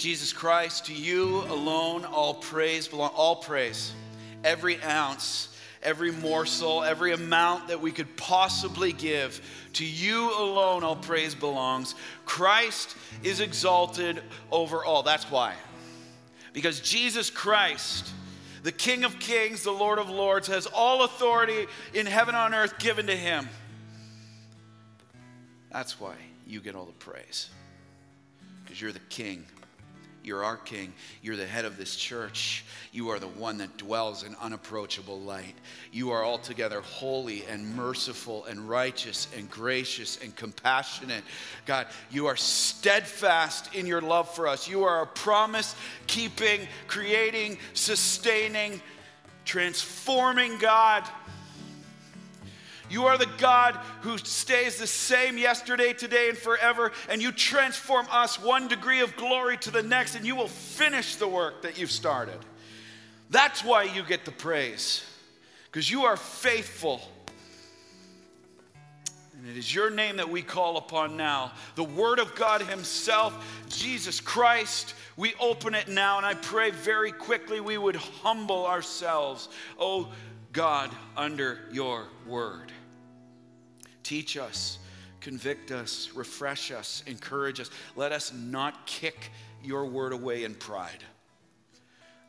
Jesus Christ, to you alone all praise belong, all praise, every ounce, every morsel, every amount that we could possibly give. To you alone all praise belongs. Christ is exalted over all. That's why. Because Jesus Christ, the King of Kings, the Lord of Lords, has all authority in heaven and on earth given to him. That's why you get all the praise. Because you're the King you're our King. You're the head of this church. You are the one that dwells in unapproachable light. You are altogether holy and merciful and righteous and gracious and compassionate. God, you are steadfast in your love for us. You are a promise keeping, creating, sustaining, transforming God. You are the God who stays the same yesterday, today, and forever, and you transform us one degree of glory to the next, and you will finish the work that you've started. That's why you get the praise, because you are faithful. And it is your name that we call upon now. The Word of God Himself, Jesus Christ. We open it now, and I pray very quickly we would humble ourselves, oh God, under your Word. Teach us, convict us, refresh us, encourage us. Let us not kick your word away in pride.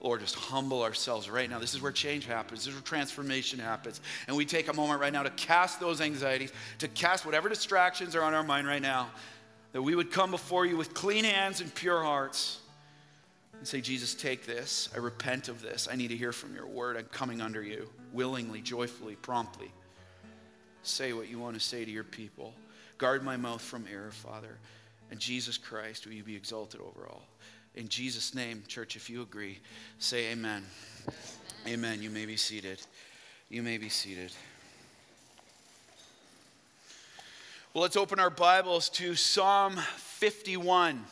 Lord, just humble ourselves right now. This is where change happens. This is where transformation happens. And we take a moment right now to cast those anxieties, to cast whatever distractions are on our mind right now, that we would come before you with clean hands and pure hearts and say, Jesus, take this. I repent of this. I need to hear from your word. I'm coming under you willingly, joyfully, promptly. Say what you want to say to your people. Guard my mouth from error, Father. And Jesus Christ, will you be exalted over all? In Jesus' name, church, if you agree, say amen. Amen. amen. You may be seated. You may be seated. Well, let's open our Bibles to Psalm 51.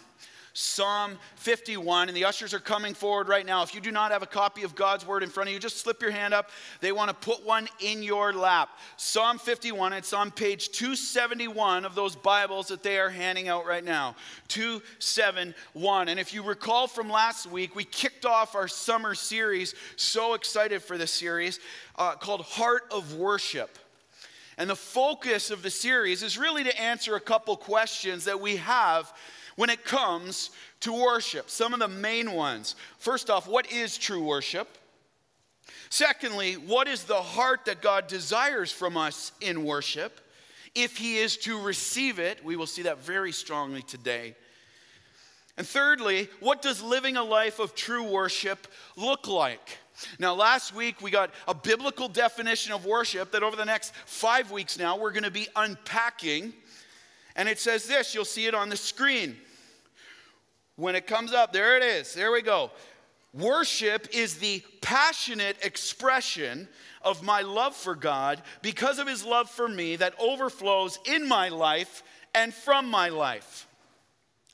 Psalm 51, and the ushers are coming forward right now. If you do not have a copy of God's word in front of you, just slip your hand up. They want to put one in your lap. Psalm 51, it's on page 271 of those Bibles that they are handing out right now. 271. And if you recall from last week, we kicked off our summer series, so excited for this series, uh, called Heart of Worship. And the focus of the series is really to answer a couple questions that we have when it comes to worship. Some of the main ones. First off, what is true worship? Secondly, what is the heart that God desires from us in worship? If He is to receive it, we will see that very strongly today. And thirdly, what does living a life of true worship look like? Now, last week we got a biblical definition of worship that over the next five weeks now we're going to be unpacking. And it says this you'll see it on the screen when it comes up, there it is. There we go. Worship is the passionate expression of my love for God because of his love for me that overflows in my life and from my life.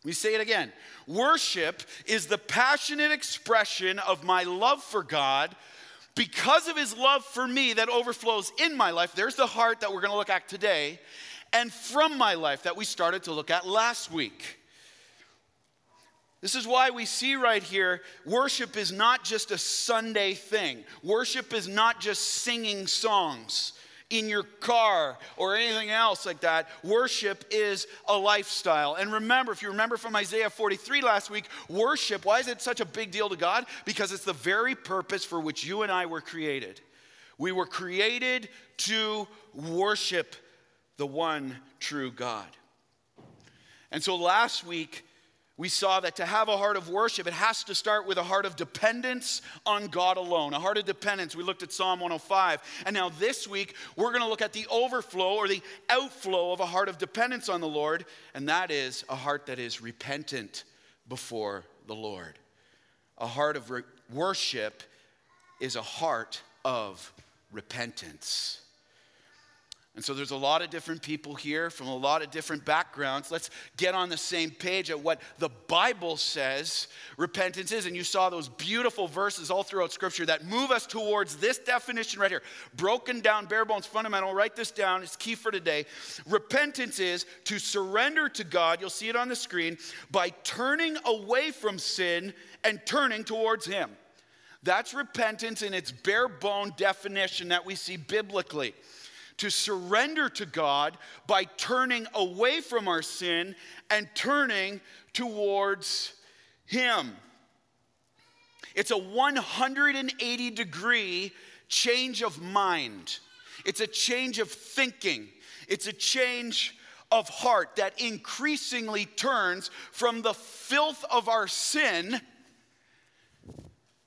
We say it again. Worship is the passionate expression of my love for God because of his love for me that overflows in my life. There's the heart that we're going to look at today, and from my life that we started to look at last week. This is why we see right here worship is not just a Sunday thing. Worship is not just singing songs in your car or anything else like that. Worship is a lifestyle. And remember, if you remember from Isaiah 43 last week, worship, why is it such a big deal to God? Because it's the very purpose for which you and I were created. We were created to worship the one true God. And so last week, we saw that to have a heart of worship, it has to start with a heart of dependence on God alone. A heart of dependence. We looked at Psalm 105. And now this week, we're going to look at the overflow or the outflow of a heart of dependence on the Lord. And that is a heart that is repentant before the Lord. A heart of re- worship is a heart of repentance. And so there's a lot of different people here from a lot of different backgrounds. Let's get on the same page at what the Bible says repentance is. And you saw those beautiful verses all throughout Scripture that move us towards this definition right here broken down, bare bones, fundamental. Write this down, it's key for today. Repentance is to surrender to God, you'll see it on the screen, by turning away from sin and turning towards Him. That's repentance in its bare bone definition that we see biblically to surrender to God by turning away from our sin and turning towards Him. It's a 180 degree change of mind, it's a change of thinking, it's a change of heart that increasingly turns from the filth of our sin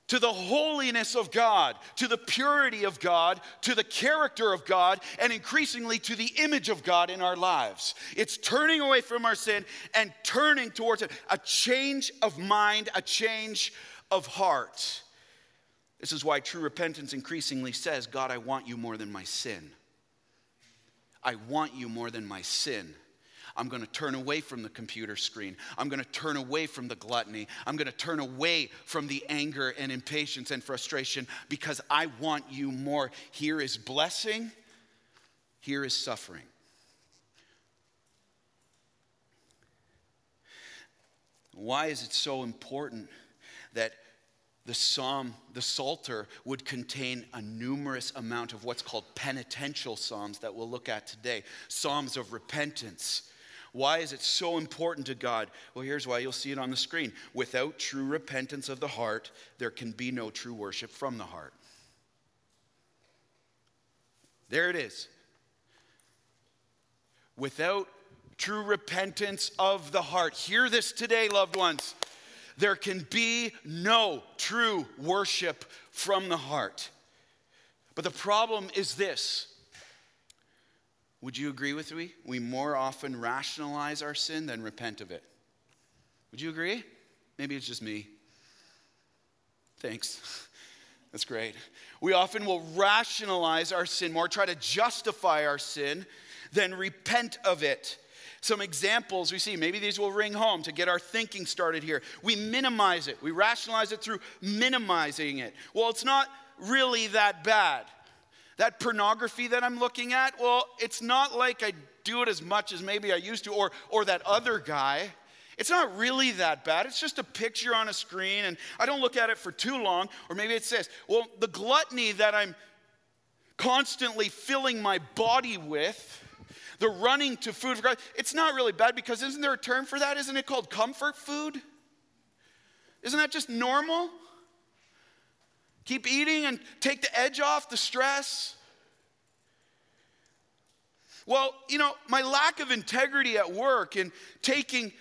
to the holiness of God, to the purity of God, to the character of God, and increasingly to the image of God in our lives. It's turning away from our sin and turning towards it, a change of mind, a change of heart. This is why true repentance increasingly says, God, I want you more than my sin. I want you more than my sin. I'm going to turn away from the computer screen. I'm going to turn away from the gluttony. I'm going to turn away from the anger and impatience and frustration because I want you more. Here is blessing, here is suffering. Why is it so important that the psalm, the Psalter, would contain a numerous amount of what's called penitential psalms that we'll look at today psalms of repentance, why is it so important to God? Well, here's why you'll see it on the screen. Without true repentance of the heart, there can be no true worship from the heart. There it is. Without true repentance of the heart, hear this today, loved ones. There can be no true worship from the heart. But the problem is this would you agree with me? We more often rationalize our sin than repent of it. Would you agree? Maybe it's just me. Thanks. That's great. We often will rationalize our sin more, try to justify our sin, than repent of it. Some examples we see, maybe these will ring home to get our thinking started here. We minimize it, we rationalize it through minimizing it. Well, it's not really that bad. That pornography that I'm looking at, well, it's not like I do it as much as maybe I used to, or, or that other guy. It's not really that bad. It's just a picture on a screen, and I don't look at it for too long. Or maybe it says, well, the gluttony that I'm constantly filling my body with, the running to food for God, it's not really bad because isn't there a term for that? Isn't it called comfort food? Isn't that just normal? Keep eating and take the edge off the stress. Well, you know, my lack of integrity at work and taking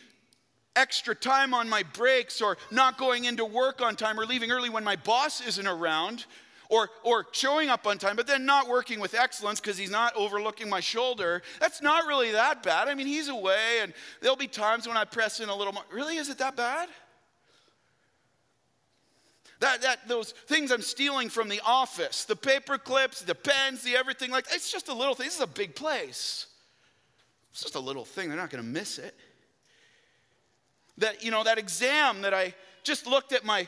extra time on my breaks or not going into work on time or leaving early when my boss isn't around or, or showing up on time, but then not working with excellence because he's not overlooking my shoulder, that's not really that bad. I mean, he's away, and there'll be times when I press in a little more. Really, is it that bad? That, that, those things I'm stealing from the office, the paper clips, the pens, the everything like it's just a little thing. This is a big place. It's just a little thing. They're not going to miss it. That, you know, that exam that I just looked at my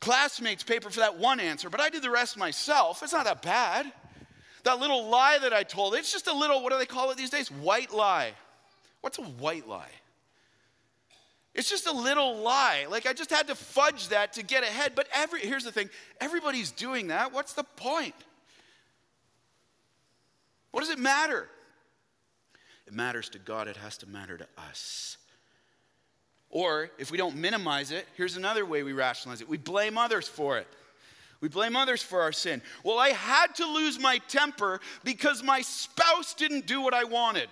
classmates' paper for that one answer, but I did the rest myself. It's not that bad. That little lie that I told, it's just a little, what do they call it these days? White lie. What's a white lie? It's just a little lie. Like I just had to fudge that to get ahead. But every here's the thing, everybody's doing that. What's the point? What does it matter? It matters to God, it has to matter to us. Or if we don't minimize it, here's another way we rationalize it. We blame others for it. We blame others for our sin. Well, I had to lose my temper because my spouse didn't do what I wanted.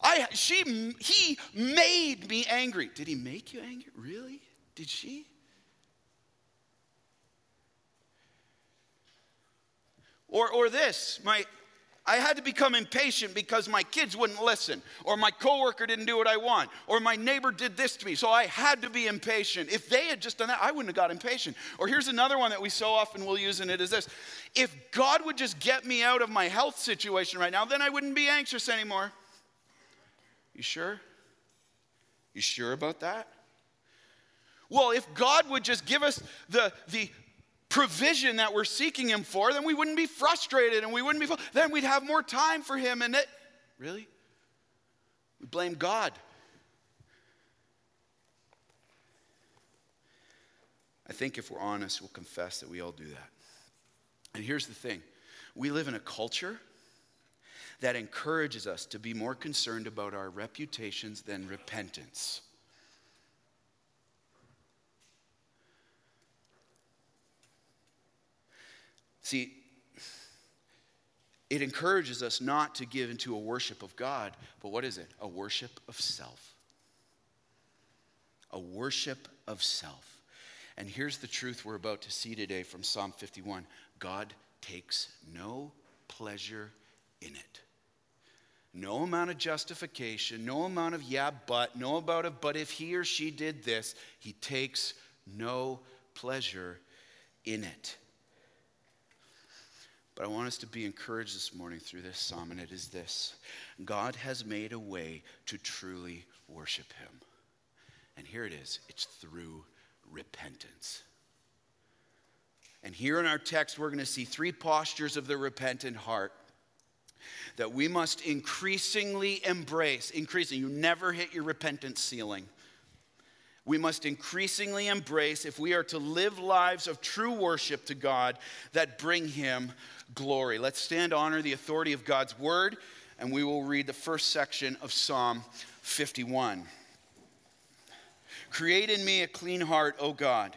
I, she, he made me angry. Did he make you angry? Really? Did she? Or, or this, my, I had to become impatient because my kids wouldn't listen, or my coworker didn't do what I want, or my neighbor did this to me. So I had to be impatient. If they had just done that, I wouldn't have got impatient. Or here's another one that we so often will use, and it is this if God would just get me out of my health situation right now, then I wouldn't be anxious anymore. You sure? You sure about that? Well, if God would just give us the, the provision that we're seeking Him for, then we wouldn't be frustrated and we wouldn't be, then we'd have more time for Him. And it, really? We blame God. I think if we're honest, we'll confess that we all do that. And here's the thing we live in a culture that encourages us to be more concerned about our reputations than repentance. See, it encourages us not to give into a worship of God, but what is it? A worship of self. A worship of self. And here's the truth we're about to see today from Psalm 51 God takes no pleasure in it. No amount of justification, no amount of yeah, but, no amount of but if he or she did this, he takes no pleasure in it. But I want us to be encouraged this morning through this psalm, and it is this God has made a way to truly worship Him. And here it is it's through repentance. And here in our text, we're going to see three postures of the repentant heart that we must increasingly embrace. Increasing, you never hit your repentance ceiling we must increasingly embrace if we are to live lives of true worship to God that bring Him glory. Let's stand, honor the authority of God's word, and we will read the first section of Psalm 51. Create in me a clean heart, O God.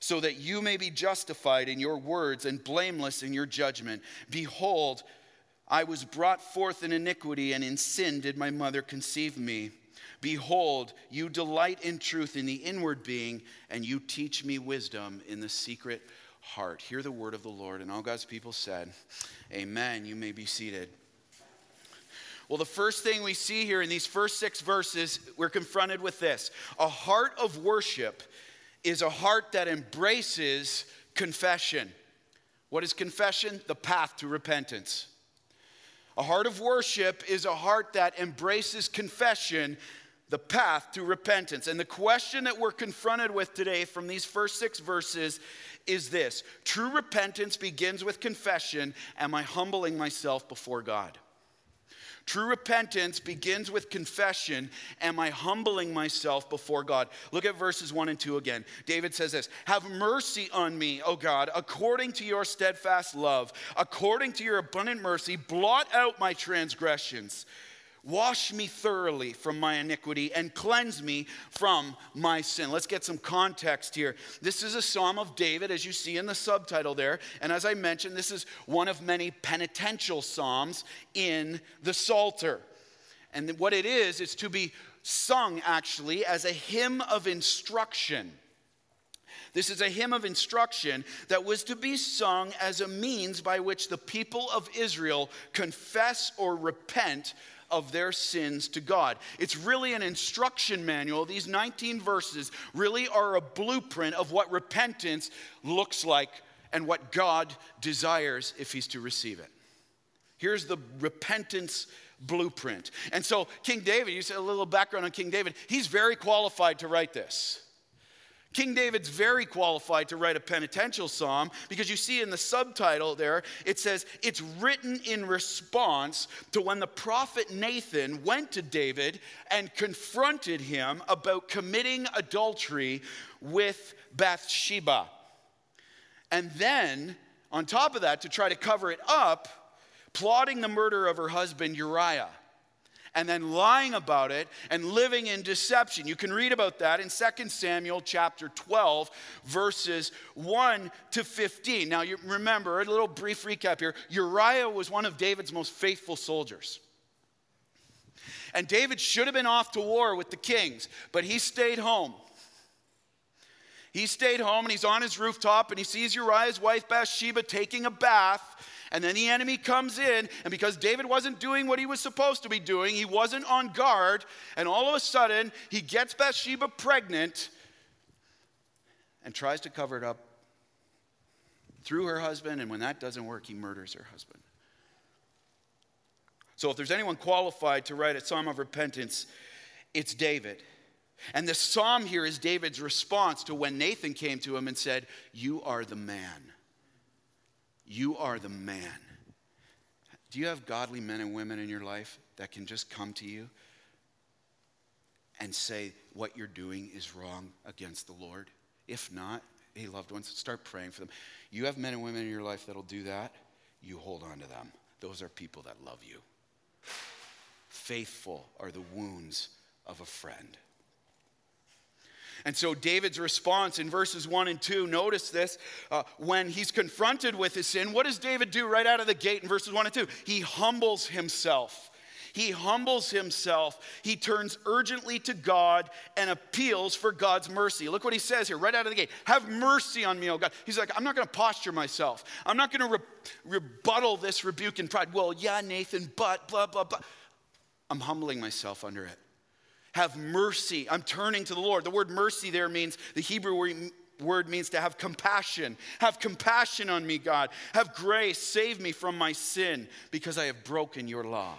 so that you may be justified in your words and blameless in your judgment. Behold, I was brought forth in iniquity, and in sin did my mother conceive me. Behold, you delight in truth in the inward being, and you teach me wisdom in the secret heart. Hear the word of the Lord. And all God's people said, Amen. You may be seated. Well, the first thing we see here in these first six verses, we're confronted with this a heart of worship is a heart that embraces confession. What is confession? The path to repentance. A heart of worship is a heart that embraces confession, the path to repentance. And the question that we're confronted with today from these first six verses is this True repentance begins with confession Am I humbling myself before God? True repentance begins with confession. Am I humbling myself before God? Look at verses 1 and 2 again. David says this Have mercy on me, O God, according to your steadfast love, according to your abundant mercy, blot out my transgressions. Wash me thoroughly from my iniquity and cleanse me from my sin. Let's get some context here. This is a psalm of David, as you see in the subtitle there. And as I mentioned, this is one of many penitential psalms in the Psalter. And what it is, is to be sung actually as a hymn of instruction. This is a hymn of instruction that was to be sung as a means by which the people of Israel confess or repent of their sins to God. It's really an instruction manual. These 19 verses really are a blueprint of what repentance looks like and what God desires if He's to receive it. Here's the repentance blueprint. And so, King David, you said a little background on King David, he's very qualified to write this. King David's very qualified to write a penitential psalm because you see in the subtitle there, it says it's written in response to when the prophet Nathan went to David and confronted him about committing adultery with Bathsheba. And then, on top of that, to try to cover it up, plotting the murder of her husband Uriah. And then lying about it and living in deception. You can read about that in 2 Samuel chapter 12, verses 1 to 15. Now, you remember, a little brief recap here Uriah was one of David's most faithful soldiers. And David should have been off to war with the kings, but he stayed home. He stayed home and he's on his rooftop and he sees Uriah's wife Bathsheba taking a bath and then the enemy comes in, and because David wasn't doing what he was supposed to be doing, he wasn't on guard, and all of a sudden, he gets Bathsheba pregnant and tries to cover it up through her husband, and when that doesn't work, he murders her husband. So, if there's anyone qualified to write a psalm of repentance, it's David. And the psalm here is David's response to when Nathan came to him and said, You are the man. You are the man. Do you have godly men and women in your life that can just come to you and say what you're doing is wrong against the Lord? If not, hey, loved ones, start praying for them. You have men and women in your life that'll do that, you hold on to them. Those are people that love you. Faithful are the wounds of a friend. And so, David's response in verses 1 and 2, notice this. Uh, when he's confronted with his sin, what does David do right out of the gate in verses 1 and 2? He humbles himself. He humbles himself. He turns urgently to God and appeals for God's mercy. Look what he says here, right out of the gate. Have mercy on me, oh God. He's like, I'm not going to posture myself. I'm not going to re- rebuttal this rebuke in pride. Well, yeah, Nathan, but, blah, blah, blah. I'm humbling myself under it. Have mercy. I'm turning to the Lord. The word mercy there means, the Hebrew word means to have compassion. Have compassion on me, God. Have grace. Save me from my sin because I have broken your law.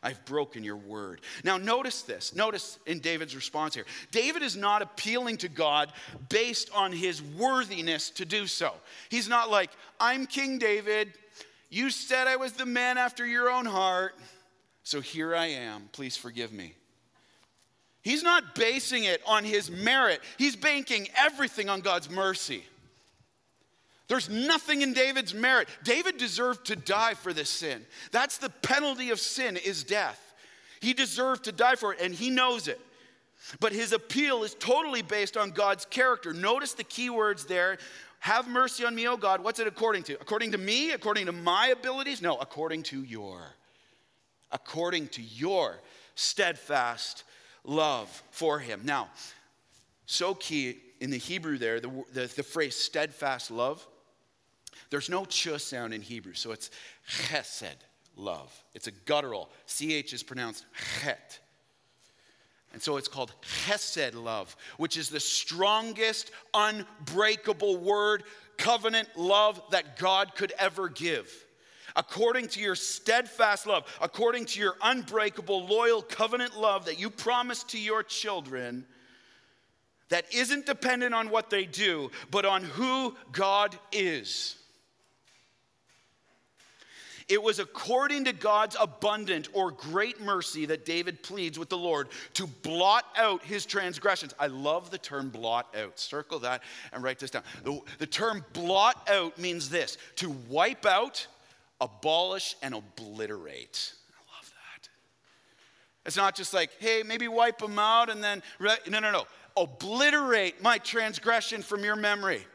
I've broken your word. Now, notice this. Notice in David's response here. David is not appealing to God based on his worthiness to do so. He's not like, I'm King David. You said I was the man after your own heart. So here I am. Please forgive me. He's not basing it on his merit, he's banking everything on God's mercy. There's nothing in David's merit. David deserved to die for this sin. That's the penalty of sin is death. He deserved to die for it and he knows it. But his appeal is totally based on God's character. Notice the key words there. Have mercy on me, O God. What's it according to? According to me? According to my abilities? No, according to your. According to your steadfast love for him. Now, so key in the Hebrew there, the, the, the phrase steadfast love, there's no ch sound in Hebrew, so it's chesed, love. It's a guttural. CH is pronounced chet. And so it's called chesed love, which is the strongest, unbreakable word, covenant love that God could ever give according to your steadfast love, according to your unbreakable, loyal covenant love that you promised to your children, that isn't dependent on what they do, but on who God is. It was according to God's abundant or great mercy that David pleads with the Lord to blot out his transgressions. I love the term blot out. Circle that and write this down. The, the term blot out means this to wipe out abolish and obliterate. I love that. It's not just like, hey, maybe wipe them out and then, no, no, no. Obliterate my transgression from your memory.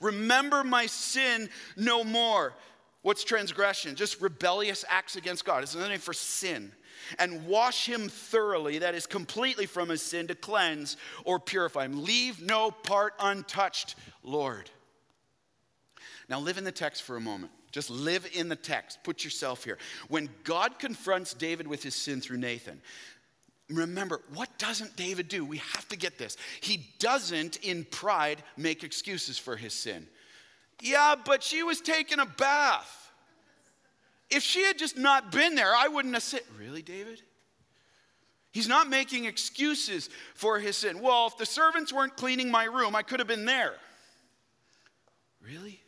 Remember my sin no more. What's transgression? Just rebellious acts against God. It's another name for sin. And wash him thoroughly, that is completely from his sin, to cleanse or purify him. Leave no part untouched, Lord. Now, live in the text for a moment. Just live in the text. Put yourself here. When God confronts David with his sin through Nathan, remember, what doesn't David do? We have to get this. He doesn't, in pride, make excuses for his sin. Yeah, but she was taking a bath. If she had just not been there, I wouldn't have said, Really, David? He's not making excuses for his sin. Well, if the servants weren't cleaning my room, I could have been there. Really?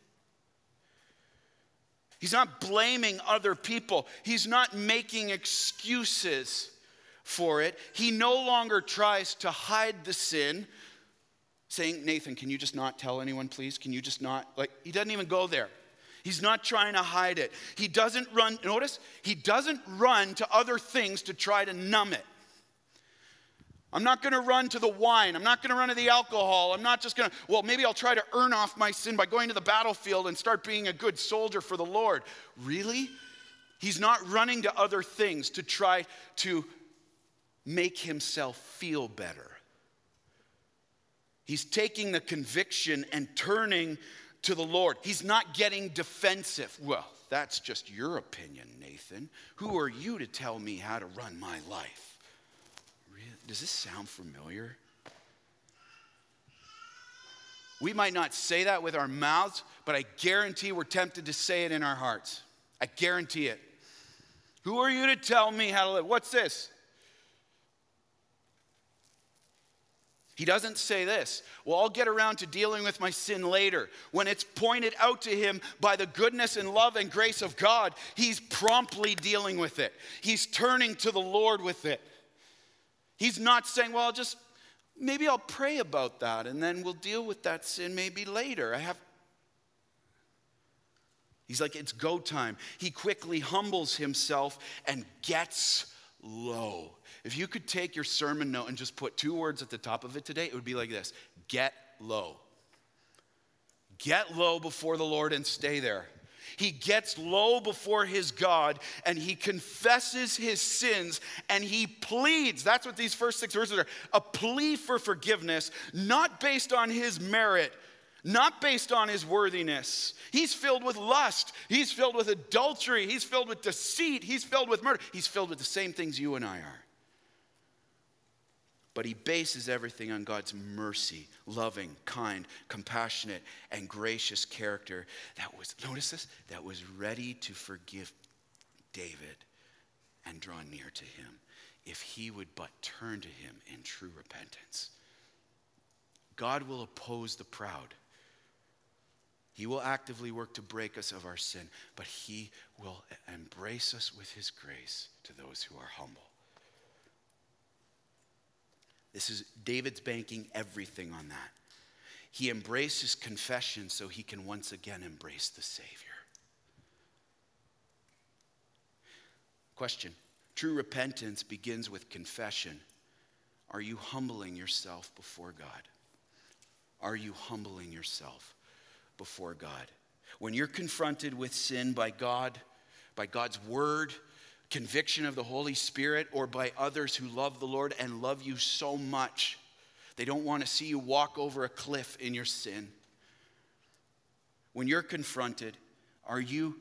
He's not blaming other people. He's not making excuses for it. He no longer tries to hide the sin, saying, Nathan, can you just not tell anyone, please? Can you just not? Like, he doesn't even go there. He's not trying to hide it. He doesn't run, notice, he doesn't run to other things to try to numb it. I'm not going to run to the wine. I'm not going to run to the alcohol. I'm not just going to, well, maybe I'll try to earn off my sin by going to the battlefield and start being a good soldier for the Lord. Really? He's not running to other things to try to make himself feel better. He's taking the conviction and turning to the Lord. He's not getting defensive. Well, that's just your opinion, Nathan. Who are you to tell me how to run my life? Does this sound familiar? We might not say that with our mouths, but I guarantee we're tempted to say it in our hearts. I guarantee it. Who are you to tell me how to live? What's this? He doesn't say this. Well, I'll get around to dealing with my sin later. When it's pointed out to him by the goodness and love and grace of God, he's promptly dealing with it. He's turning to the Lord with it. He's not saying, well, I'll just, maybe I'll pray about that and then we'll deal with that sin maybe later. I have. He's like, it's go time. He quickly humbles himself and gets low. If you could take your sermon note and just put two words at the top of it today, it would be like this get low. Get low before the Lord and stay there. He gets low before his God and he confesses his sins and he pleads. That's what these first six verses are a plea for forgiveness, not based on his merit, not based on his worthiness. He's filled with lust, he's filled with adultery, he's filled with deceit, he's filled with murder. He's filled with the same things you and I are but he bases everything on God's mercy, loving, kind, compassionate, and gracious character that was, notice this, that was ready to forgive David and draw near to him if he would but turn to him in true repentance. God will oppose the proud. He will actively work to break us of our sin, but he will embrace us with his grace to those who are humble. This is David's banking everything on that. He embraces confession so he can once again embrace the Savior. Question True repentance begins with confession. Are you humbling yourself before God? Are you humbling yourself before God? When you're confronted with sin by God, by God's word, conviction of the Holy Spirit or by others who love the Lord and love you so much. They don't want to see you walk over a cliff in your sin. When you're confronted, are you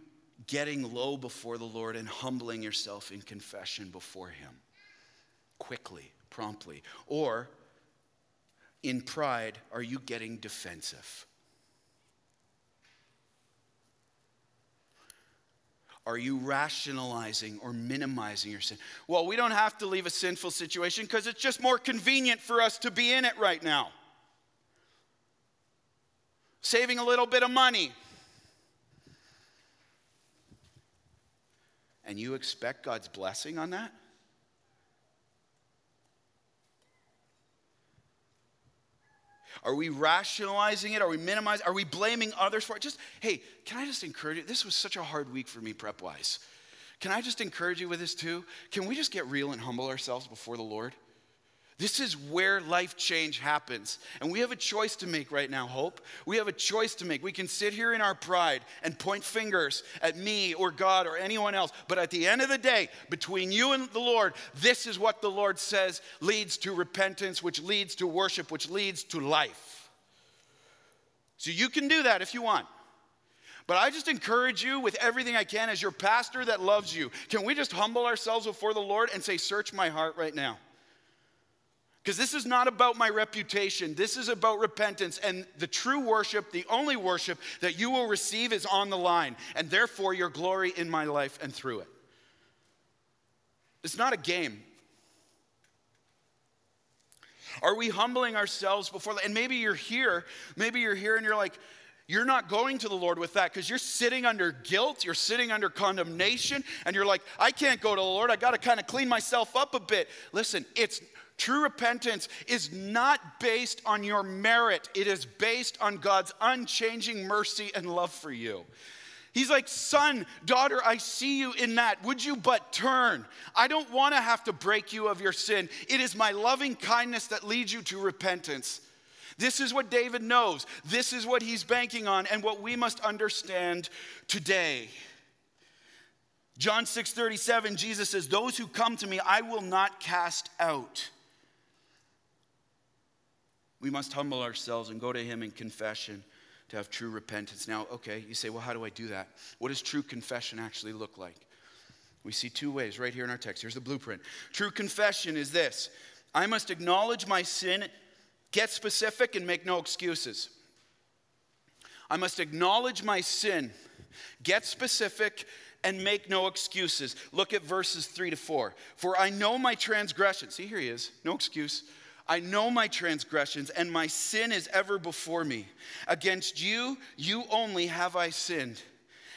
getting low before the Lord and humbling yourself in confession before Him? Quickly, promptly. Or in pride, are you getting defensive? Are you rationalizing or minimizing your sin? Well, we don't have to leave a sinful situation because it's just more convenient for us to be in it right now. Saving a little bit of money. And you expect God's blessing on that? Are we rationalizing it? Are we minimizing? Are we blaming others for it? Just, hey, can I just encourage you? This was such a hard week for me prep wise. Can I just encourage you with this too? Can we just get real and humble ourselves before the Lord? This is where life change happens. And we have a choice to make right now, Hope. We have a choice to make. We can sit here in our pride and point fingers at me or God or anyone else. But at the end of the day, between you and the Lord, this is what the Lord says leads to repentance, which leads to worship, which leads to life. So you can do that if you want. But I just encourage you with everything I can as your pastor that loves you. Can we just humble ourselves before the Lord and say, Search my heart right now? Because this is not about my reputation. This is about repentance. And the true worship, the only worship that you will receive is on the line. And therefore, your glory in my life and through it. It's not a game. Are we humbling ourselves before? And maybe you're here, maybe you're here and you're like, you're not going to the Lord with that because you're sitting under guilt, you're sitting under condemnation, and you're like, I can't go to the Lord. I got to kind of clean myself up a bit. Listen, it's True repentance is not based on your merit, it is based on God's unchanging mercy and love for you. He's like, Son, daughter, I see you in that. Would you but turn? I don't want to have to break you of your sin. It is my loving kindness that leads you to repentance. This is what David knows. This is what he's banking on and what we must understand today. John 6:37 Jesus says, "Those who come to me I will not cast out." We must humble ourselves and go to him in confession to have true repentance. Now, okay, you say, well, how do I do that? What does true confession actually look like? We see two ways right here in our text. Here's the blueprint. True confession is this I must acknowledge my sin, get specific, and make no excuses. I must acknowledge my sin, get specific, and make no excuses. Look at verses 3 to 4. For I know my transgression. See, here he is, no excuse. I know my transgressions, and my sin is ever before me. Against you, you only have I sinned,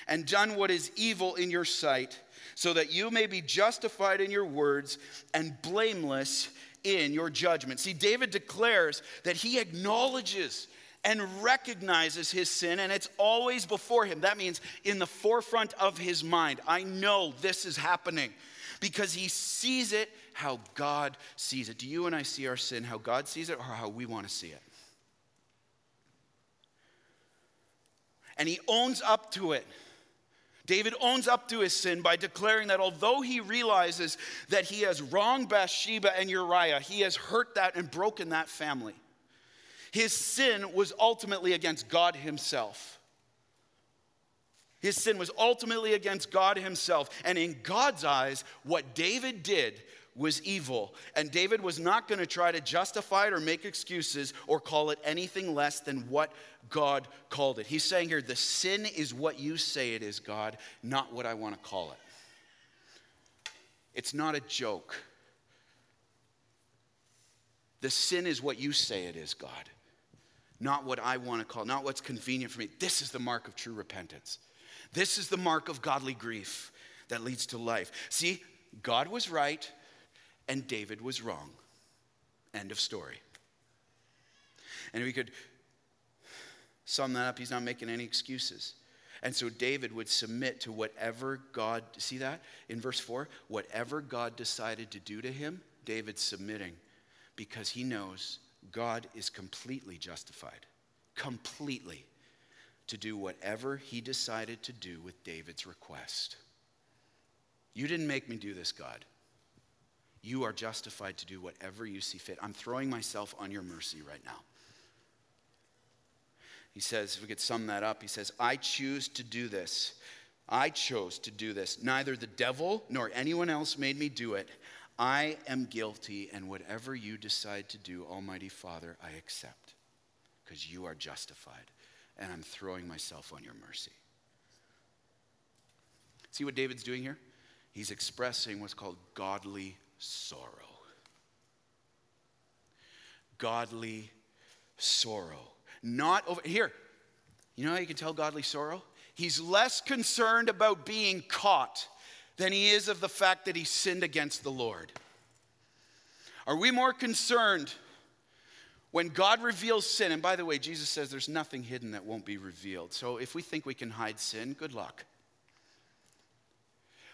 and done what is evil in your sight, so that you may be justified in your words and blameless in your judgment. See, David declares that he acknowledges and recognizes his sin, and it's always before him. That means in the forefront of his mind. I know this is happening because he sees it how God sees it. Do you and I see our sin how God sees it or how we want to see it? And he owns up to it. David owns up to his sin by declaring that although he realizes that he has wronged Bathsheba and Uriah, he has hurt that and broken that family. His sin was ultimately against God himself. His sin was ultimately against God himself. And in God's eyes, what David did was evil. And David was not going to try to justify it or make excuses or call it anything less than what God called it. He's saying here, the sin is what you say it is, God, not what I want to call it. It's not a joke. The sin is what you say it is, God, not what I want to call, not what's convenient for me. This is the mark of true repentance. This is the mark of godly grief that leads to life. See, God was right and David was wrong. End of story. And we could sum that up, he's not making any excuses. And so David would submit to whatever God, see that in verse 4? Whatever God decided to do to him, David's submitting because he knows God is completely justified. Completely to do whatever he decided to do with David's request. You didn't make me do this, God. You are justified to do whatever you see fit. I'm throwing myself on your mercy right now. He says, if we could sum that up, he says, I choose to do this. I chose to do this. Neither the devil nor anyone else made me do it. I am guilty, and whatever you decide to do, Almighty Father, I accept because you are justified and I'm throwing myself on your mercy. See what David's doing here? He's expressing what's called godly sorrow. Godly sorrow. Not over here. You know how you can tell godly sorrow? He's less concerned about being caught than he is of the fact that he sinned against the Lord. Are we more concerned when God reveals sin, and by the way, Jesus says there's nothing hidden that won't be revealed. So if we think we can hide sin, good luck.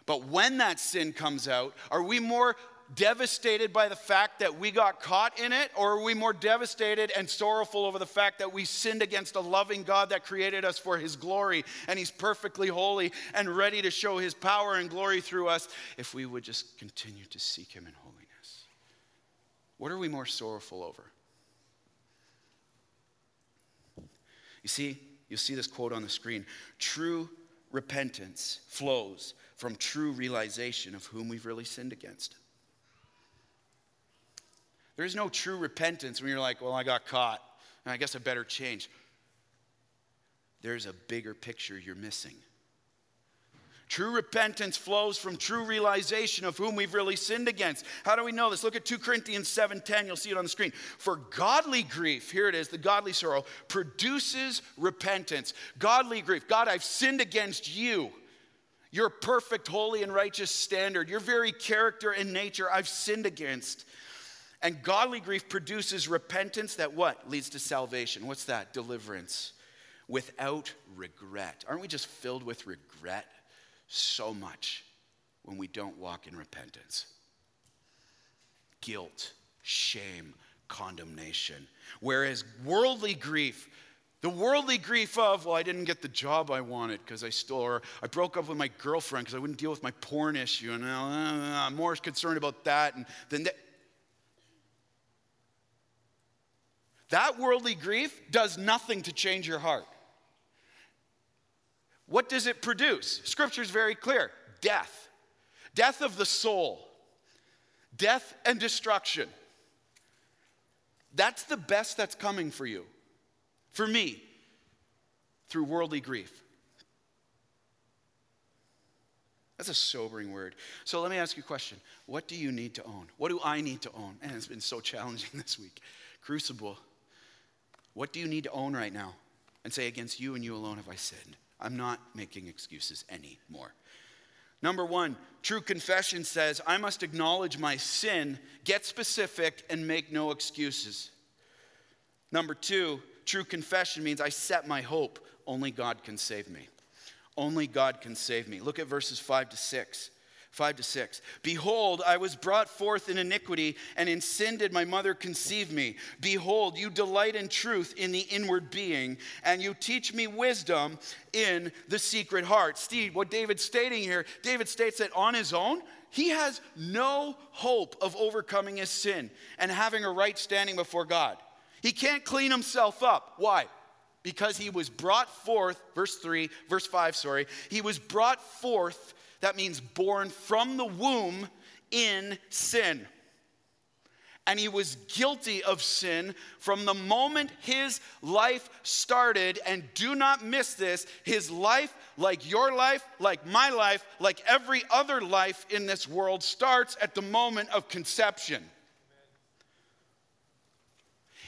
But when that sin comes out, are we more devastated by the fact that we got caught in it, or are we more devastated and sorrowful over the fact that we sinned against a loving God that created us for His glory and He's perfectly holy and ready to show His power and glory through us if we would just continue to seek Him in holiness? What are we more sorrowful over? You see, you'll see this quote on the screen. True repentance flows from true realization of whom we've really sinned against. There is no true repentance when you're like, well, I got caught, and I guess I better change. There's a bigger picture you're missing. True repentance flows from true realization of whom we've really sinned against. How do we know this? Look at 2 Corinthians 7:10. You'll see it on the screen. For godly grief, here it is, the godly sorrow produces repentance. Godly grief. God, I've sinned against you. Your perfect, holy, and righteous standard, your very character and nature, I've sinned against. And godly grief produces repentance that what? Leads to salvation. What's that? Deliverance. without regret. Aren't we just filled with regret so much when we don't walk in repentance? Guilt, shame, condemnation. Whereas worldly grief, the worldly grief of, well, I didn't get the job I wanted because I stole, or I broke up with my girlfriend because I wouldn't deal with my porn issue, and uh, I'm more concerned about that. And then that. That worldly grief does nothing to change your heart. What does it produce? Scripture is very clear death, death of the soul, death and destruction. That's the best that's coming for you for me through worldly grief. That's a sobering word. So let me ask you a question. What do you need to own? What do I need to own? And it's been so challenging this week. Crucible. What do you need to own right now? And say, against you and you alone have I sinned. I'm not making excuses anymore. Number one, true confession says, I must acknowledge my sin, get specific, and make no excuses. Number two, True confession means I set my hope. Only God can save me. Only God can save me. Look at verses 5 to 6. 5 to 6. Behold, I was brought forth in iniquity, and in sin did my mother conceive me. Behold, you delight in truth in the inward being, and you teach me wisdom in the secret heart. Steve, what David's stating here, David states that on his own, he has no hope of overcoming his sin and having a right standing before God. He can't clean himself up. Why? Because he was brought forth, verse 3, verse 5, sorry. He was brought forth, that means born from the womb in sin. And he was guilty of sin from the moment his life started. And do not miss this his life, like your life, like my life, like every other life in this world, starts at the moment of conception.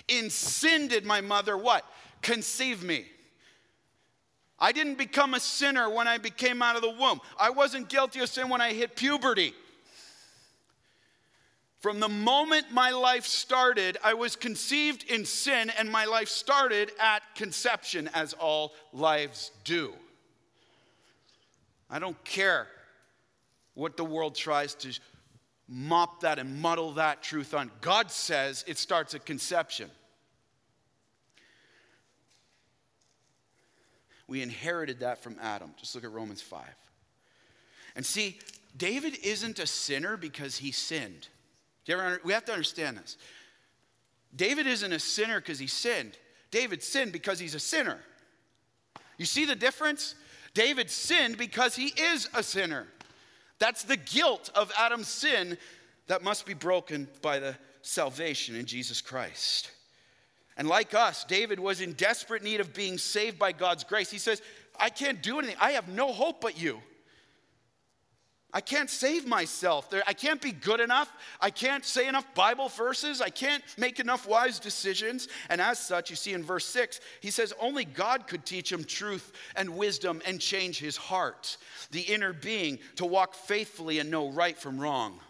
In sin did my mother what? Conceive me. I didn't become a sinner when I became out of the womb. I wasn't guilty of sin when I hit puberty. From the moment my life started, I was conceived in sin, and my life started at conception, as all lives do. I don't care what the world tries to mop that and muddle that truth on. God says it starts at conception. We inherited that from Adam. Just look at Romans 5. And see, David isn't a sinner because he sinned. Ever, we have to understand this. David isn't a sinner because he sinned. David sinned because he's a sinner. You see the difference? David sinned because he is a sinner. That's the guilt of Adam's sin that must be broken by the salvation in Jesus Christ. And like us, David was in desperate need of being saved by God's grace. He says, I can't do anything. I have no hope but you. I can't save myself. I can't be good enough. I can't say enough Bible verses. I can't make enough wise decisions. And as such, you see in verse 6, he says only God could teach him truth and wisdom and change his heart, the inner being, to walk faithfully and know right from wrong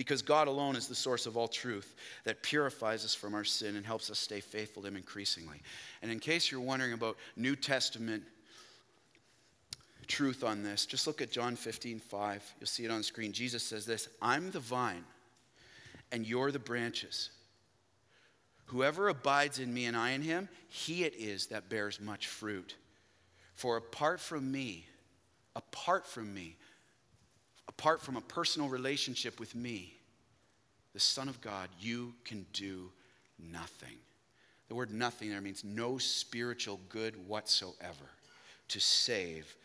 because God alone is the source of all truth that purifies us from our sin and helps us stay faithful to Him increasingly. And in case you're wondering about New Testament truth on this, just look at John 15, 5. You'll see it on the screen. Jesus says this I'm the vine, and you're the branches. Whoever abides in me and I in him, he it is that bears much fruit. For apart from me, apart from me, apart from a personal relationship with me, the Son of God, you can do nothing. The word nothing there means no spiritual good whatsoever to save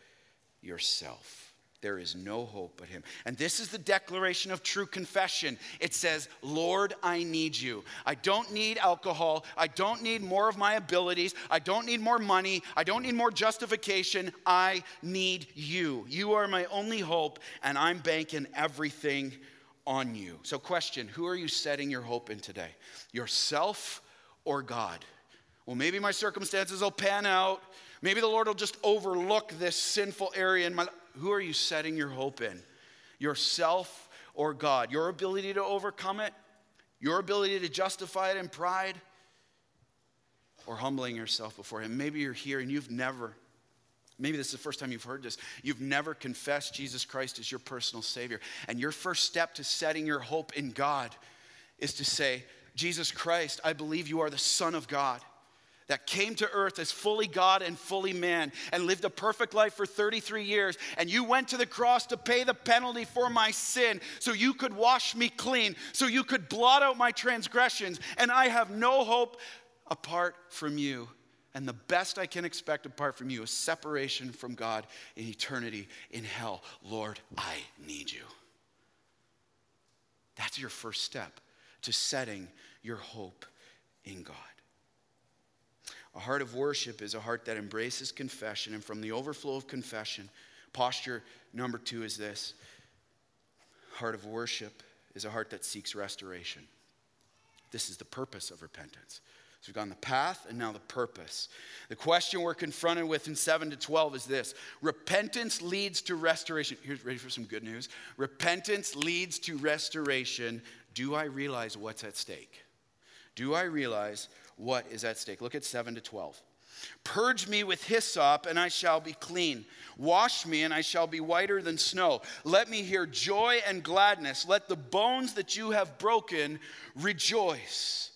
yourself. There is no hope but Him. And this is the declaration of true confession. It says, Lord, I need you. I don't need alcohol. I don't need more of my abilities. I don't need more money. I don't need more justification. I need you. You are my only hope, and I'm banking everything on you. So, question Who are you setting your hope in today? Yourself or God? Well, maybe my circumstances will pan out. Maybe the Lord will just overlook this sinful area in my life who are you setting your hope in? Yourself or God? Your ability to overcome it? Your ability to justify it in pride? or humbling yourself before Him. Maybe you're here and you've never, maybe this is the first time you've heard this, you've never confessed Jesus Christ as your personal Savior. And your first step to setting your hope in God is to say, Jesus Christ, I believe you are the Son of God that came to earth as fully God and fully man and lived a perfect life for 33 years. And you went to the cross to pay the penalty for my sin so you could wash me clean, so you could blot out my transgressions. And I have no hope apart from you. And the best I can expect apart from you is separation from God in eternity in hell. Lord, I need you. That's your first step to setting your hope in God. A heart of worship is a heart that embraces confession, and from the overflow of confession, posture number two is this heart of worship is a heart that seeks restoration. This is the purpose of repentance. So we've gone the path and now the purpose. The question we're confronted with in 7 to 12 is this Repentance leads to restoration. Here's ready for some good news. Repentance leads to restoration. Do I realize what's at stake? Do I realize what is at stake? Look at 7 to 12. Purge me with hyssop, and I shall be clean. Wash me, and I shall be whiter than snow. Let me hear joy and gladness. Let the bones that you have broken rejoice.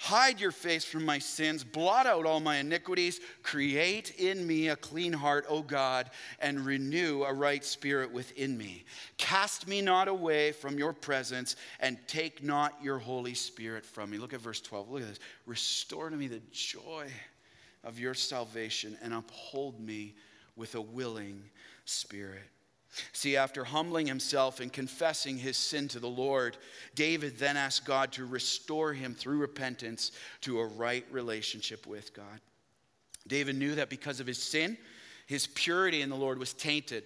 Hide your face from my sins, blot out all my iniquities, create in me a clean heart, O God, and renew a right spirit within me. Cast me not away from your presence, and take not your Holy Spirit from me. Look at verse 12. Look at this. Restore to me the joy of your salvation, and uphold me with a willing spirit. See, after humbling himself and confessing his sin to the Lord, David then asked God to restore him through repentance to a right relationship with God. David knew that because of his sin, his purity in the Lord was tainted.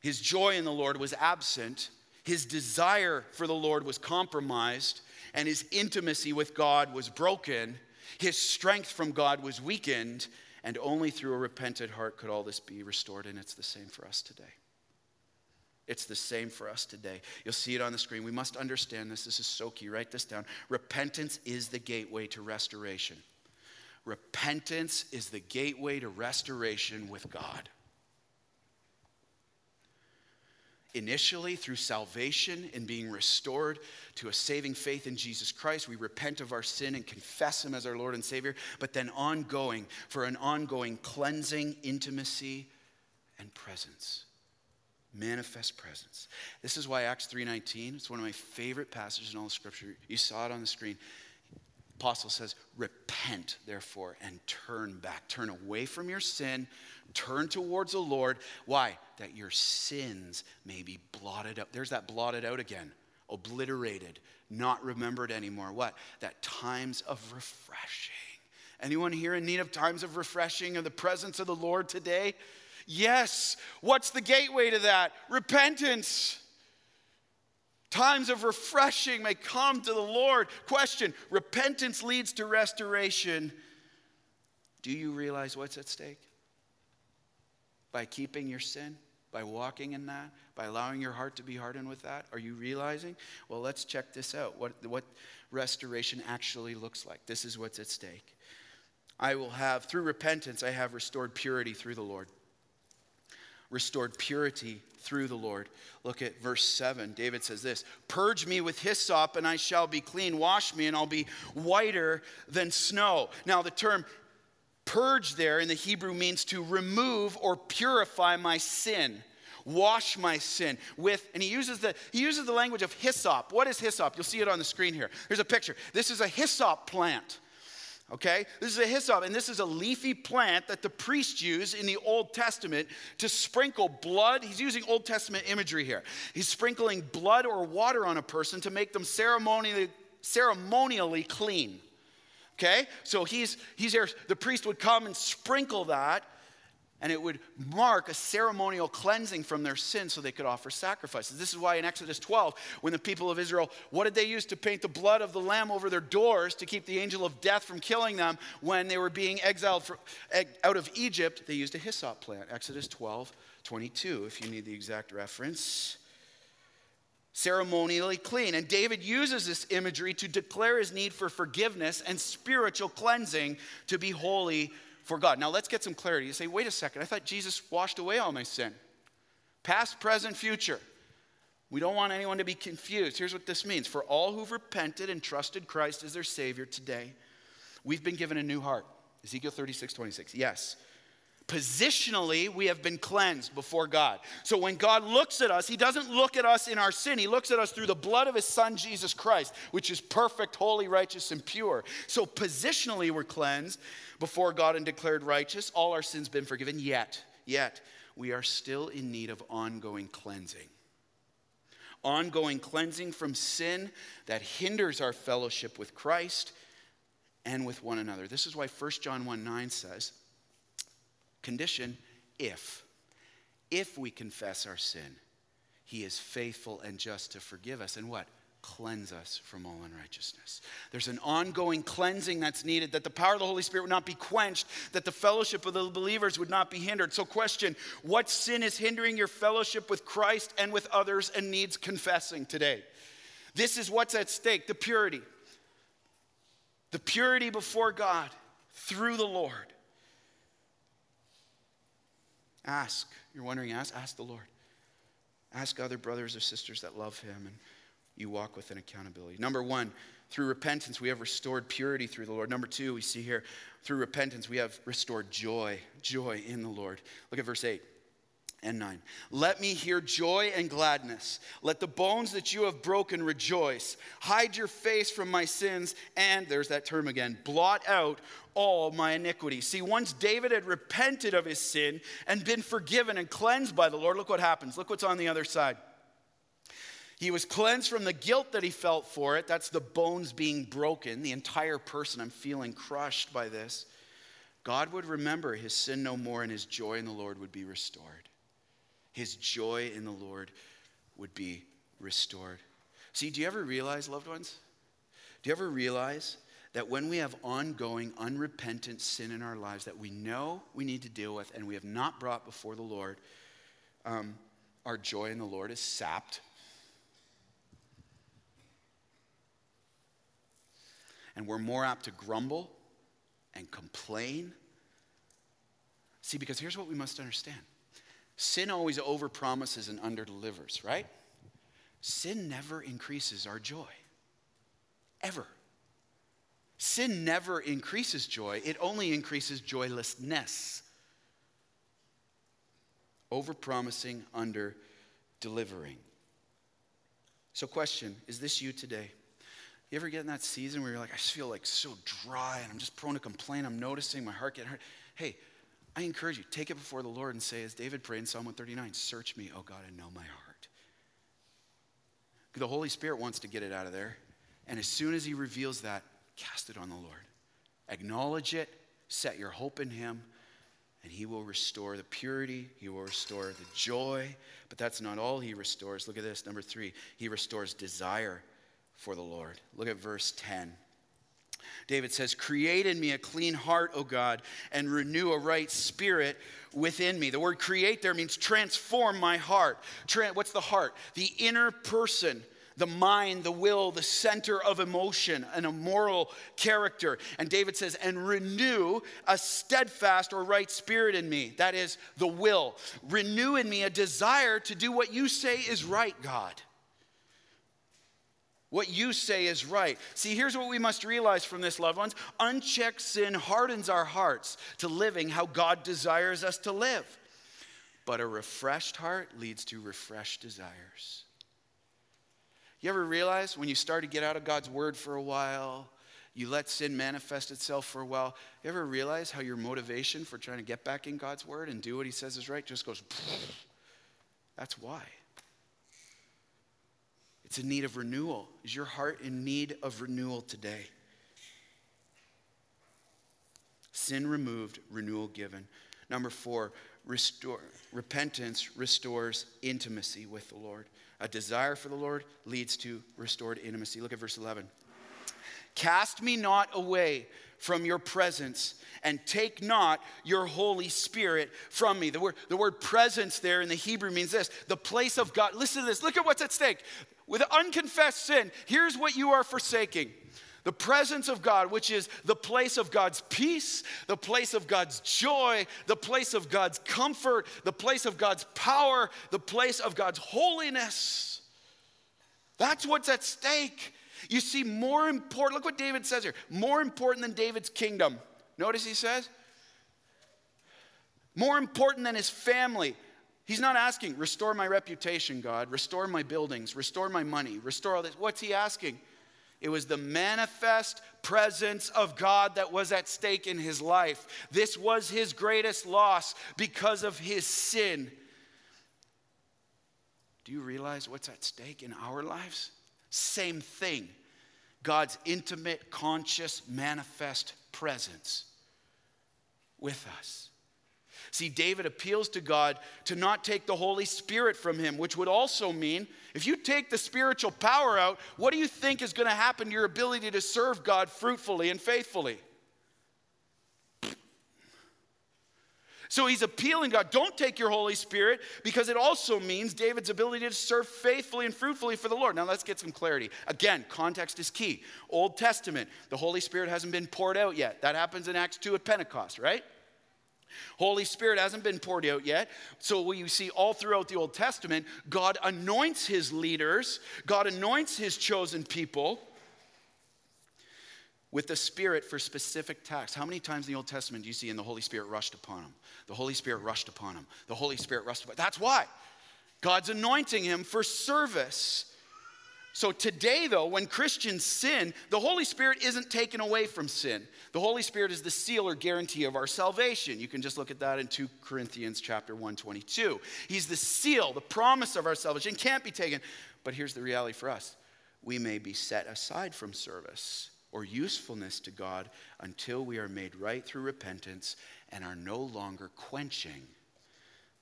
His joy in the Lord was absent. His desire for the Lord was compromised. And his intimacy with God was broken. His strength from God was weakened. And only through a repentant heart could all this be restored. And it's the same for us today. It's the same for us today. You'll see it on the screen. We must understand this. This is so key. Write this down. Repentance is the gateway to restoration. Repentance is the gateway to restoration with God. Initially through salvation and being restored to a saving faith in Jesus Christ. We repent of our sin and confess Him as our Lord and Savior, but then ongoing for an ongoing cleansing, intimacy, and presence. Manifest presence. This is why Acts 3:19, it's one of my favorite passages in all the scripture. You saw it on the screen. Apostle says, Repent, therefore, and turn back. Turn away from your sin, turn towards the Lord. Why? That your sins may be blotted out. There's that blotted out again, obliterated, not remembered anymore. What? That times of refreshing. Anyone here in need of times of refreshing of the presence of the Lord today? Yes. What's the gateway to that? Repentance. Times of refreshing may come to the Lord. Question Repentance leads to restoration. Do you realize what's at stake? By keeping your sin, by walking in that, by allowing your heart to be hardened with that? Are you realizing? Well, let's check this out what, what restoration actually looks like. This is what's at stake. I will have, through repentance, I have restored purity through the Lord restored purity through the Lord. Look at verse 7. David says this Purge me with hyssop, and I shall be clean. Wash me, and I'll be whiter than snow. Now, the term purge there in the Hebrew means to remove or purify my sin. Wash my sin with, and he uses the he uses the language of hyssop. What is hyssop? You'll see it on the screen here. Here's a picture. This is a hyssop plant. Okay? This is a hyssop, and this is a leafy plant that the priests use in the Old Testament to sprinkle blood. He's using Old Testament imagery here. He's sprinkling blood or water on a person to make them ceremonially, ceremonially clean. Okay? So he's, he's there. The priest would come and sprinkle that and it would mark a ceremonial cleansing from their sin so they could offer sacrifices. This is why in Exodus 12, when the people of Israel, what did they use to paint the blood of the lamb over their doors to keep the angel of death from killing them when they were being exiled for, out of Egypt? They used a hyssop plant. Exodus 12, 22, if you need the exact reference. ceremonially clean. And David uses this imagery to declare his need for forgiveness and spiritual cleansing to be holy for God. Now let's get some clarity. You say, wait a second, I thought Jesus washed away all my sin. Past, present, future. We don't want anyone to be confused. Here's what this means For all who've repented and trusted Christ as their Savior today, we've been given a new heart. Ezekiel 36, 26. Yes. Positionally, we have been cleansed before God. So when God looks at us, He doesn't look at us in our sin. He looks at us through the blood of His Son, Jesus Christ, which is perfect, holy, righteous, and pure. So positionally, we're cleansed before God and declared righteous. All our sins been forgiven. Yet, yet, we are still in need of ongoing cleansing. Ongoing cleansing from sin that hinders our fellowship with Christ and with one another. This is why 1 John 1 9 says, condition if. If we confess our sin, he is faithful and just to forgive us and what? Cleanse us from all unrighteousness. There's an ongoing cleansing that's needed, that the power of the Holy Spirit would not be quenched, that the fellowship of the believers would not be hindered. So, question what sin is hindering your fellowship with Christ and with others and needs confessing today? This is what's at stake the purity the purity before God through the Lord. Ask. You're wondering, ask? Ask the Lord. Ask other brothers or sisters that love Him, and you walk with an accountability. Number one, through repentance, we have restored purity through the Lord. Number two, we see here, through repentance, we have restored joy, joy in the Lord. Look at verse 8 and 9. Let me hear joy and gladness. Let the bones that you have broken rejoice. Hide your face from my sins, and there's that term again blot out all my iniquity. See, once David had repented of his sin and been forgiven and cleansed by the Lord, look what happens. Look what's on the other side. He was cleansed from the guilt that he felt for it. That's the bones being broken, the entire person. I'm feeling crushed by this. God would remember his sin no more, and his joy in the Lord would be restored his joy in the Lord would be restored. See, do you ever realize, loved ones? Do you ever realize that when we have ongoing, unrepentant sin in our lives that we know we need to deal with and we have not brought before the Lord, um, our joy in the Lord is sapped? And we're more apt to grumble and complain. See, because here's what we must understand Sin always overpromises and underdelivers, right? Sin never increases our joy. Ever. Sin never increases joy, it only increases joylessness. Overpromising, under delivering. So, question Is this you today? You ever get in that season where you're like, I just feel like so dry and I'm just prone to complain. I'm noticing my heart getting hurt. Hey, I encourage you, take it before the Lord and say, as David prayed in Psalm 139, Search me, oh God, and know my heart. The Holy Spirit wants to get it out of there. And as soon as He reveals that, cast it on the Lord. Acknowledge it, set your hope in Him, and He will restore the purity, He will restore the joy. But that's not all He restores. Look at this, number three, He restores desire for the Lord. Look at verse 10. David says, Create in me a clean heart, O God, and renew a right spirit within me. The word create there means transform my heart. What's the heart? The inner person the mind, the will, the center of emotion, and a moral character. And David says, and renew a steadfast or right spirit in me. That is the will. Renew in me a desire to do what you say is right, God. What you say is right. See, here's what we must realize from this, loved ones unchecked sin hardens our hearts to living how God desires us to live. But a refreshed heart leads to refreshed desires. You ever realize when you start to get out of God's word for a while, you let sin manifest itself for a while, you ever realize how your motivation for trying to get back in God's word and do what he says is right just goes, that's why. It's in need of renewal. Is your heart in need of renewal today? Sin removed, renewal given. Number four, restore, repentance restores intimacy with the Lord. A desire for the Lord leads to restored intimacy. Look at verse 11. Cast me not away from your presence and take not your Holy Spirit from me. The word, the word presence there in the Hebrew means this the place of God. Listen to this. Look at what's at stake. With unconfessed sin, here's what you are forsaking the presence of God, which is the place of God's peace, the place of God's joy, the place of God's comfort, the place of God's power, the place of God's holiness. That's what's at stake. You see, more important, look what David says here more important than David's kingdom. Notice he says, more important than his family. He's not asking, restore my reputation, God, restore my buildings, restore my money, restore all this. What's he asking? It was the manifest presence of God that was at stake in his life. This was his greatest loss because of his sin. Do you realize what's at stake in our lives? Same thing God's intimate, conscious, manifest presence with us. See, David appeals to God to not take the Holy Spirit from him, which would also mean if you take the spiritual power out, what do you think is going to happen to your ability to serve God fruitfully and faithfully? So he's appealing God, don't take your Holy Spirit because it also means David's ability to serve faithfully and fruitfully for the Lord. Now let's get some clarity. Again, context is key. Old Testament, the Holy Spirit hasn't been poured out yet. That happens in Acts 2 at Pentecost, right? Holy Spirit hasn't been poured out yet. So we see all throughout the Old Testament, God anoints his leaders, God anoints his chosen people with the Spirit for specific tasks. How many times in the Old Testament do you see in the Holy Spirit rushed upon him? The Holy Spirit rushed upon him. The Holy Spirit rushed upon him. That's why. God's anointing him for service. So today, though, when Christians sin, the Holy Spirit isn't taken away from sin. The Holy Spirit is the seal or guarantee of our salvation. You can just look at that in 2 Corinthians chapter 1, 22. He's the seal, the promise of our salvation, can't be taken. But here's the reality for us we may be set aside from service or usefulness to God until we are made right through repentance and are no longer quenching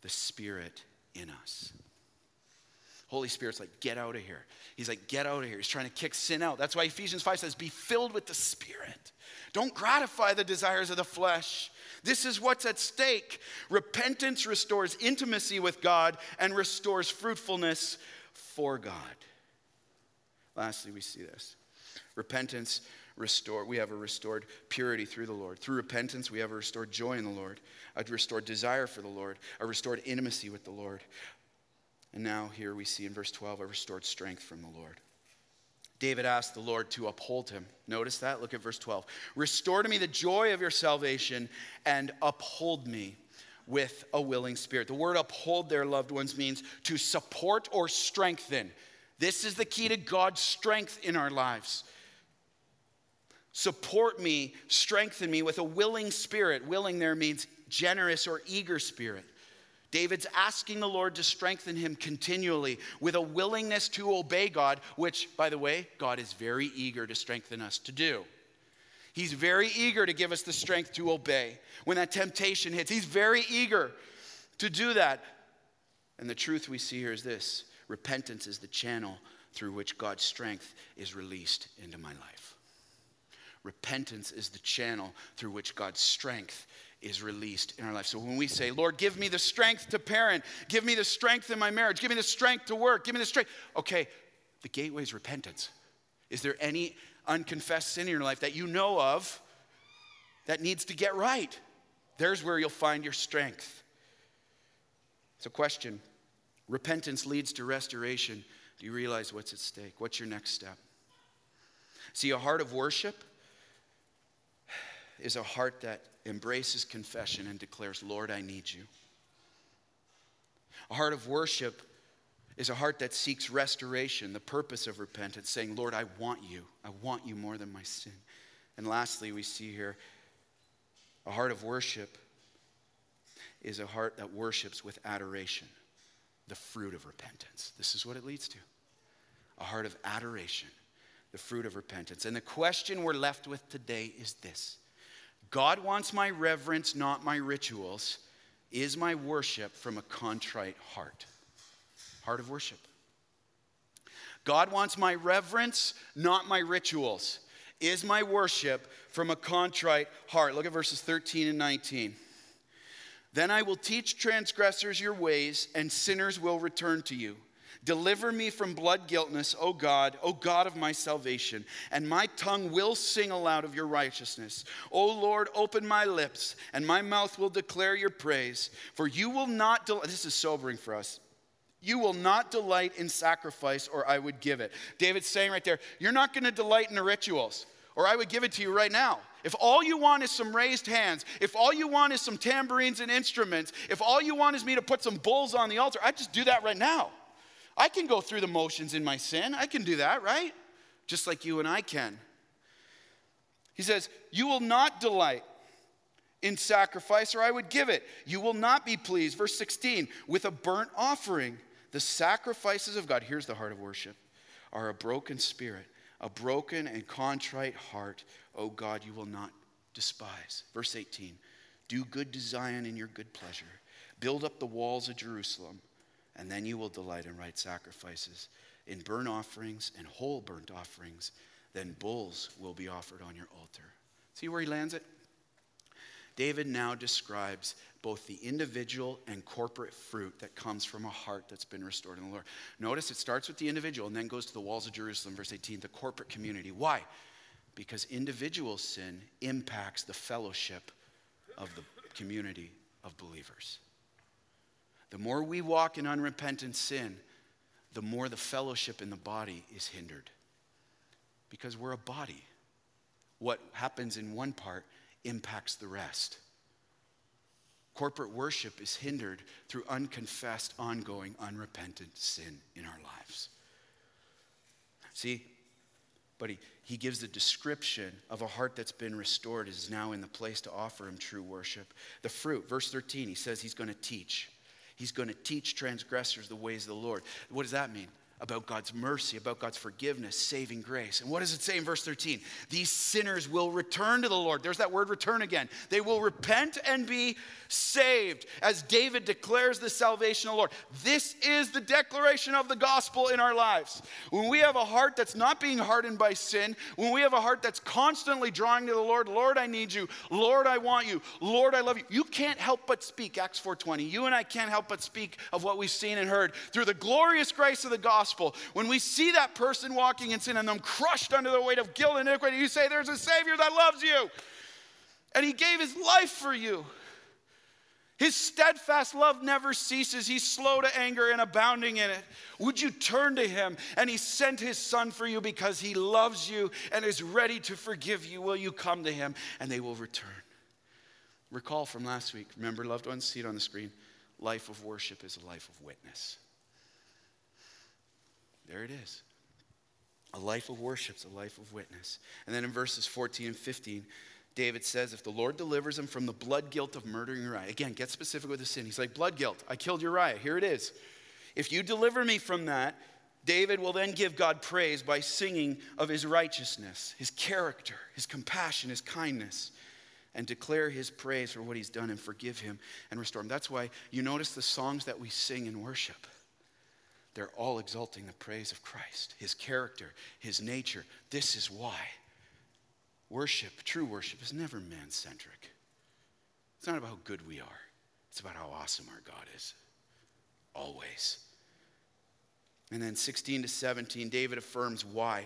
the Spirit in us. Holy Spirit's like, get out of here. He's like, get out of here. He's trying to kick sin out. That's why Ephesians 5 says, be filled with the Spirit. Don't gratify the desires of the flesh. This is what's at stake. Repentance restores intimacy with God and restores fruitfulness for God. Lastly, we see this repentance restored. We have a restored purity through the Lord. Through repentance, we have a restored joy in the Lord, a restored desire for the Lord, a restored intimacy with the Lord. And now, here we see in verse 12, a restored strength from the Lord. David asked the Lord to uphold him. Notice that? Look at verse 12. Restore to me the joy of your salvation and uphold me with a willing spirit. The word uphold there loved ones, means to support or strengthen. This is the key to God's strength in our lives. Support me, strengthen me with a willing spirit. Willing there means generous or eager spirit. David's asking the Lord to strengthen him continually with a willingness to obey God, which, by the way, God is very eager to strengthen us to do. He's very eager to give us the strength to obey. When that temptation hits, he's very eager to do that. And the truth we see here is this repentance is the channel through which God's strength is released into my life. Repentance is the channel through which God's strength is released in our life. So when we say, Lord, give me the strength to parent, give me the strength in my marriage, give me the strength to work, give me the strength. Okay, the gateway is repentance. Is there any unconfessed sin in your life that you know of that needs to get right? There's where you'll find your strength. So, question repentance leads to restoration. Do you realize what's at stake? What's your next step? See, a heart of worship is a heart that embraces confession and declares, Lord, I need you. A heart of worship is a heart that seeks restoration, the purpose of repentance, saying, Lord, I want you. I want you more than my sin. And lastly, we see here a heart of worship is a heart that worships with adoration, the fruit of repentance. This is what it leads to a heart of adoration, the fruit of repentance. And the question we're left with today is this God wants my reverence, not my rituals. Is my worship from a contrite heart? Heart of worship. God wants my reverence, not my rituals. is my worship from a contrite heart. Look at verses 13 and 19. Then I will teach transgressors your ways, and sinners will return to you. Deliver me from blood guiltness, O God, O God of my salvation, and my tongue will sing aloud of your righteousness. O Lord, open my lips, and my mouth will declare your praise. For you will not, del- this is sobering for us. You will not delight in sacrifice, or I would give it. David's saying right there, You're not going to delight in the rituals, or I would give it to you right now. If all you want is some raised hands, if all you want is some tambourines and instruments, if all you want is me to put some bulls on the altar, I just do that right now. I can go through the motions in my sin. I can do that, right? Just like you and I can. He says, You will not delight in sacrifice, or I would give it. You will not be pleased, verse 16, with a burnt offering. The sacrifices of God, here's the heart of worship, are a broken spirit, a broken and contrite heart. O God, you will not despise. Verse 18, do good to Zion in your good pleasure. Build up the walls of Jerusalem and then you will delight in right sacrifices, in burnt offerings and whole burnt offerings. Then bulls will be offered on your altar. See where he lands it? David now describes both the individual and corporate fruit that comes from a heart that's been restored in the Lord. Notice it starts with the individual and then goes to the walls of Jerusalem, verse 18, the corporate community. Why? Because individual sin impacts the fellowship of the community of believers. The more we walk in unrepentant sin, the more the fellowship in the body is hindered. Because we're a body. What happens in one part impacts the rest. Corporate worship is hindered through unconfessed, ongoing, unrepentant sin in our lives. See, but he, he gives the description of a heart that's been restored is now in the place to offer him true worship. The fruit, verse 13, he says he's going to teach. He's going to teach transgressors the ways of the Lord. What does that mean? About God's mercy, about God's forgiveness, saving grace. And what does it say in verse 13? These sinners will return to the Lord. There's that word return again. They will repent and be saved, as David declares the salvation of the Lord. This is the declaration of the gospel in our lives. When we have a heart that's not being hardened by sin, when we have a heart that's constantly drawing to the Lord, Lord, I need you. Lord, I want you. Lord, I love you. You can't help but speak, Acts 4:20. You and I can't help but speak of what we've seen and heard through the glorious grace of the gospel gospel, when we see that person walking in sin and them crushed under the weight of guilt and iniquity, you say, There's a Savior that loves you. And He gave His life for you. His steadfast love never ceases. He's slow to anger and abounding in it. Would you turn to him? And he sent his son for you because he loves you and is ready to forgive you. Will you come to him? And they will return. Recall from last week. Remember, loved ones, see it on the screen. Life of worship is a life of witness. There it is. A life of worship a life of witness. And then in verses 14 and 15, David says, if the Lord delivers him from the blood guilt of murdering Uriah, again, get specific with the sin. He's like, blood guilt. I killed Uriah. Here it is. If you deliver me from that, David will then give God praise by singing of his righteousness, his character, his compassion, his kindness, and declare his praise for what he's done and forgive him and restore him. That's why you notice the songs that we sing in worship they're all exalting the praise of Christ, his character, his nature. This is why worship, true worship, is never man centric. It's not about how good we are, it's about how awesome our God is. Always. And then 16 to 17, David affirms why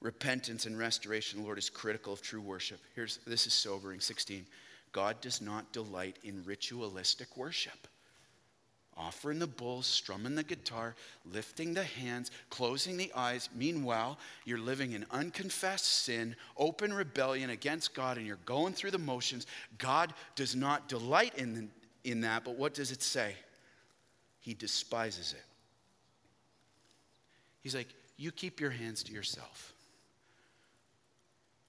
repentance and restoration, Lord, is critical of true worship. Here's this is sobering. 16. God does not delight in ritualistic worship offering the bulls, strumming the guitar, lifting the hands, closing the eyes. Meanwhile, you're living in unconfessed sin, open rebellion against God, and you're going through the motions. God does not delight in, in that, but what does it say? He despises it. He's like, You keep your hands to yourself.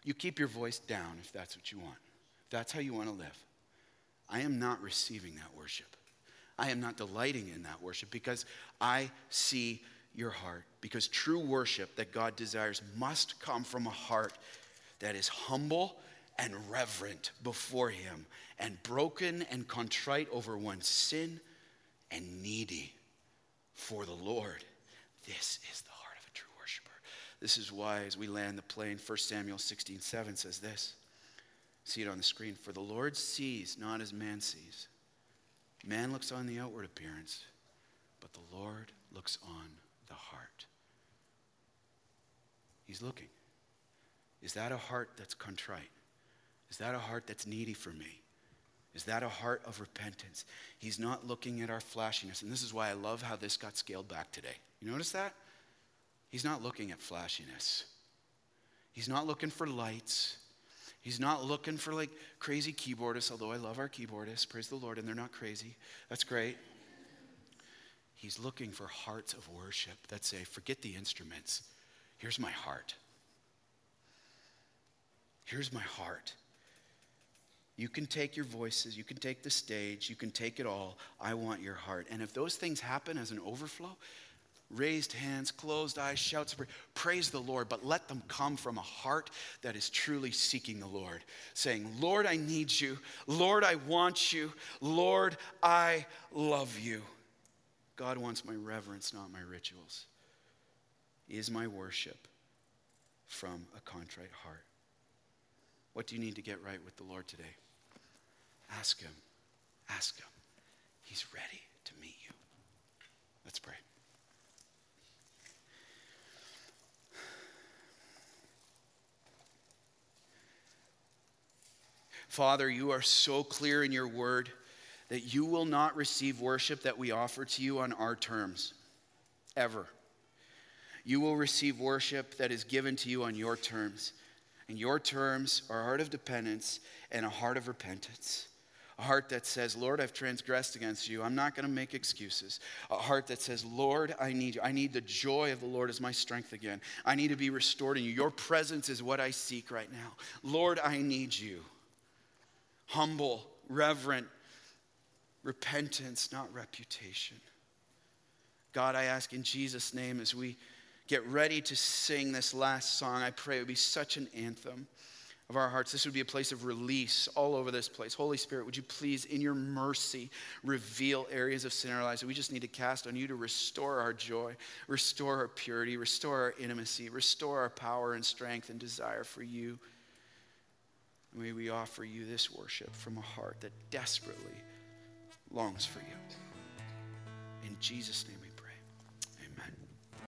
You keep your voice down if that's what you want. If that's how you want to live. I am not receiving that worship. I am not delighting in that worship because I see your heart. Because true worship that God desires must come from a heart that is humble and reverent before Him, and broken and contrite over one's sin, and needy for the Lord. This is the heart of a true worshiper. This is why, as we land the plane, 1 Samuel 16 7 says this. See it on the screen. For the Lord sees not as man sees. Man looks on the outward appearance, but the Lord looks on the heart. He's looking. Is that a heart that's contrite? Is that a heart that's needy for me? Is that a heart of repentance? He's not looking at our flashiness. And this is why I love how this got scaled back today. You notice that? He's not looking at flashiness. He's not looking for lights. He's not looking for like crazy keyboardists, although I love our keyboardists, praise the Lord, and they're not crazy. That's great. He's looking for hearts of worship that say, forget the instruments. Here's my heart. Here's my heart. You can take your voices, you can take the stage, you can take it all. I want your heart. And if those things happen as an overflow, raised hands, closed eyes, shouts of praise the Lord, but let them come from a heart that is truly seeking the Lord, saying, Lord, I need you. Lord, I want you. Lord, I love you. God wants my reverence, not my rituals. Is my worship from a contrite heart? What do you need to get right with the Lord today? Ask Him. Ask Him. He's ready to meet you. Let's pray. Father, you are so clear in your word that you will not receive worship that we offer to you on our terms, ever. You will receive worship that is given to you on your terms. And your terms are a heart of dependence and a heart of repentance. A heart that says, Lord, I've transgressed against you. I'm not going to make excuses. A heart that says, Lord, I need you. I need the joy of the Lord as my strength again. I need to be restored in you. Your presence is what I seek right now. Lord, I need you. Humble, reverent, repentance, not reputation. God, I ask in Jesus' name as we get ready to sing this last song, I pray it would be such an anthem of our hearts. This would be a place of release all over this place. Holy Spirit, would you please, in your mercy, reveal areas of sin in our lives that we just need to cast on you to restore our joy, restore our purity, restore our intimacy, restore our power and strength and desire for you. May we offer you this worship from a heart that desperately longs for you. In Jesus' name.